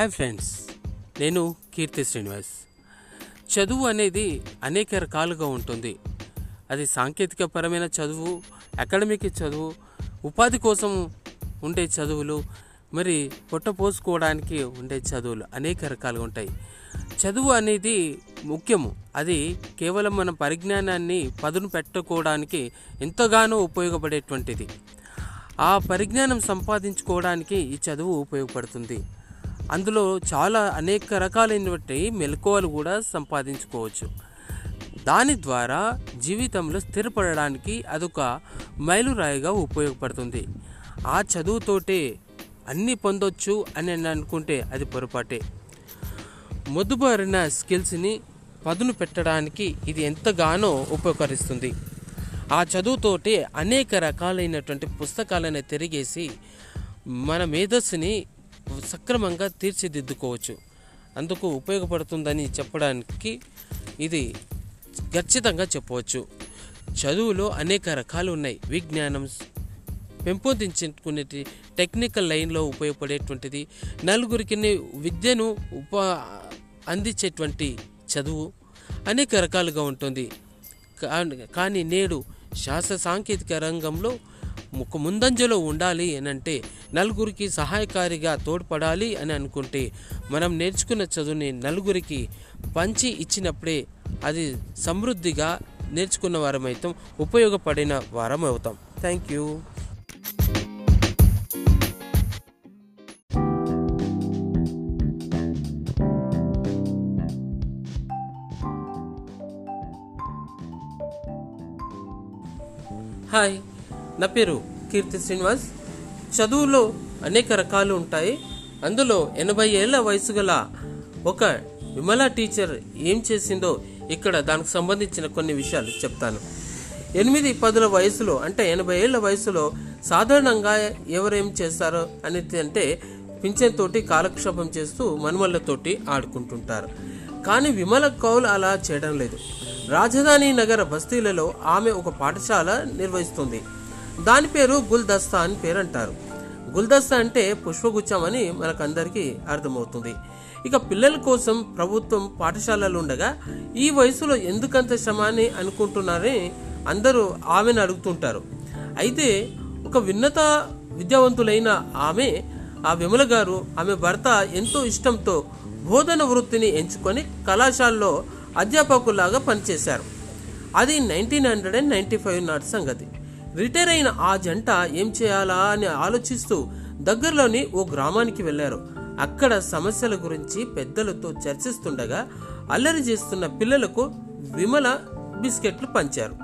Hi friends నేను కీర్తి శ్రీనివాస్. చదువు అనేది అనేక రకాలుగా ఉంటుంది. అది సాంకేతిక పరమైన చదువు అకాడమిక్ చదువు ఉపాధి కోసం ఉండే చదువులు మరి పొట్ట పోసుకోవడానికి ఉండే చదువులు అనేక రకాలుగా ఉంటాయి. చదువు అనేది ముఖ్యము. అది కేవలం మన పరిజ్ఞానాన్ని పదును పెట్టుకోవడానికి ఎంతగానో ఉపయోగపడేటువంటిది. ఆ పరిజ్ఞానం సంపాదించుకోవడానికి ఈ చదువు ఉపయోగపడుతుంది. అందులో చాలా అనేక రకాలైనటువంటి మెలకువలు కూడా సంపాదించుకోవచ్చు. దాని ద్వారా జీవితంలో స్థిరపడడానికి అదొక మైలురాయిగా ఉపయోగపడుతుంది. ఆ చదువుతోటే అన్నీ పొందొచ్చు అని నేను అనుకుంటే అది పొరపాటే. మొద్దుబారిన స్కిల్స్ని పదును పెట్టడానికి ఇది ఎంతగానో ఉపకరిస్తుంది. ఆ చదువుతోటే అనేక రకాలైనటువంటి పుస్తకాలను తిరిగేసి మన మేధస్సుని సక్రమంగా తీర్చిదిద్దుకోవచ్చు. అందుకు ఉపయోగపడుతుందని చెప్పడానికి ఇది ఖచ్చితంగా చెప్పవచ్చు. చదువులో అనేక రకాలు ఉన్నాయి. విజ్ఞానం పెంపొందించుకునే టెక్నికల్ లైన్లో ఉపయోగపడేటువంటిది నలుగురికి విద్యను ఉప అందించేటువంటి చదువు అనేక రకాలుగా ఉంటుంది. కానీ నేడు శాస్త్ర సాంకేతిక రంగంలో ముందంజలో ఉండాలి అని అంటే నలుగురికి సహాయకారిగా తోడ్పడాలి అని అనుకుంటే మనం నేర్చుకున్న చదువుని నలుగురికి పంచి ఇచ్చినప్పుడే అది సమృద్ధిగా నేర్చుకున్న వారమైతాం ఉపయోగపడిన వారం అవుతాం థ్యాంక్ యూ హాయ్ నా పేరు కీర్తి శ్రీనివాస్. చదువులో అనేక రకాలు ఉంటాయి. అందులో ఎనభై ఏళ్ళ వయసు గల ఒక విమలా టీచర్ ఏం చేసిందో ఇక్కడ దానికి సంబంధించిన కొన్ని విషయాలు చెప్తాను. ఎనిమిది పదుల వయసులో అంటే ఎనభై ఏళ్ళ వయసులో సాధారణంగా ఎవరేం చేస్తారో అనేది అంటే పింఛన్తోటి కాలక్షేపం చేస్తూ మనుమళ్ళతోటి ఆడుకుంటుంటారు. కానీ విమల కౌల్ అలా చేయడం లేదు. రాజధాని నగర బస్తీలలో ఆమె ఒక పాఠశాల నిర్వహిస్తుంది. దాని పేరు గుల్దస్తా అని పేరు అంటారు గుల్దస్తా అంటే పుష్పగుచ్చం అని మనకందరికీ అర్థమవుతుంది. ఇక పిల్లల కోసం ప్రభుత్వం పాఠశాలలు ఉండగా ఈ వయసులో ఎందుకంత శ్రమ అని అనుకుంటున్నారని అందరూ ఆమెను అడుగుతుంటారు. అయితే ఒక విన్నత విద్యావంతులైన ఆమె ఆ విమల గారు ఆమె భర్త ఎంతో ఇష్టంతో బోధన వృత్తిని ఎంచుకొని కళాశాలలో అధ్యాపకులాగా పనిచేశారు. అది nineteen hundred and ninety five నాటి సంగతి. రిటైర్ అయిన ఆ జంట ఏం చేయాలా అని ఆలోచిస్తూ దగ్గరలోని ఓ గ్రామానికి వెళ్ళారు అక్కడ సమస్యల గురించి పెద్దలతో చర్చిస్తుండగా అల్లరి చేస్తున్న పిల్లలకు విమల బిస్కెట్లు పంచారు.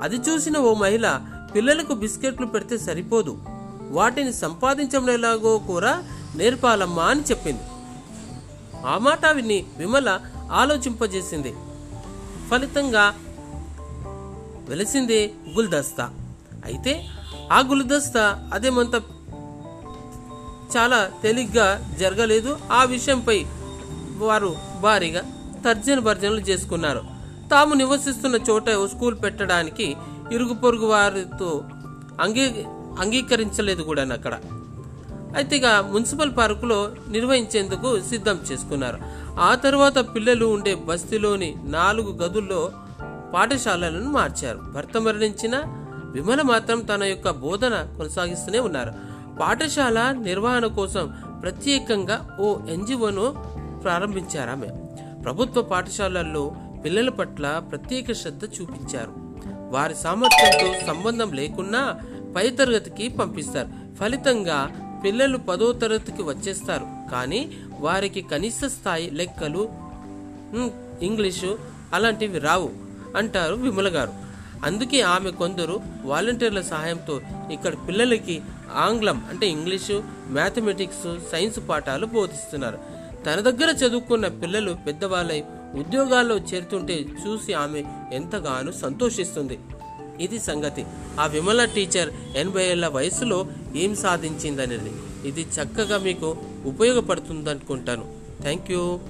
అది చూసిన ఓ మహిళ పిల్లలకు బిస్కెట్లు పెడితే సరిపోదు. వాటిని సంపాదించడం ఎలాగో కూడా నేర్పాలమ్మా అని చెప్పింది. ఆ మాట విని విమల ఆలోచింపజేసింది. ఫలితంగా వెలిసిందే గుల్దస్తా. అయితే ఆ గుల్దస్తా అదేమంత చాలా తేలిగ్గా జరగలేదు. ఆ విషయంపై వారు భారీగా తర్జన భర్జనలు చేసుకున్నారు. తాము నివసిస్తున్న చోట స్కూల్ పెట్టడానికి ఇరుగు పొరుగు వారితో అంగీ అంగీకరించలేదు కూడా అక్కడ. అయితే ఇక మున్సిపల్ పార్కులో నిర్వహించేందుకు సిద్ధం చేసుకున్నారు. ఆ తర్వాత పిల్లలు ఉండే బస్తీలోని నాలుగు గదుల్లో పాఠశాలలను మార్చారు. భర్త మరణించిన విమల మాత్రం తన యొక్క బోధన కొనసాగిస్తూనే ఉన్నారు. పాఠశాల నిర్వహణ కోసం ప్రత్యేకంగా ఓ ఎన్జిఓను ప్రారంభించారు ఆమె. ప్రభుత్వ పాఠశాలల్లో పిల్లల పట్ల ప్రత్యేక శ్రద్ధ చూపించారు. వారి సామర్థ్యంతో సంబంధం లేకున్నా పై తరగతికి పంపిస్తారు. ఫలితంగా పిల్లలు పదో తరగతికి వచ్చేస్తారు. కానీ వారికి కనీస స్థాయి లెక్కలు ఇంగ్లీషు అలాంటివి రావు అంటారు విమల గారు. అందుకే ఆమె కొందరు వాలంటీర్ల సహాయంతో ఇక్కడ పిల్లలకి ఆంగ్లం అంటే ఇంగ్లీషు మ్యాథమెటిక్స్ సైన్స్ పాఠాలు బోధిస్తున్నారు. తన దగ్గర చదువుకున్న పిల్లలు పెద్దవాళ్ళై ఉద్యోగాల్లో చేరుతుంటే చూసి ఆమె ఎంతగానో సంతోషిస్తుంది. ఇది సంగతి. ఆ విమల టీచర్ ఎనభై ఏళ్ళ వయసులో ఏం సాధించిందనేది. ఇది చక్కగా మీకు ఉపయోగపడుతుందనుకుంటాను. Thank you.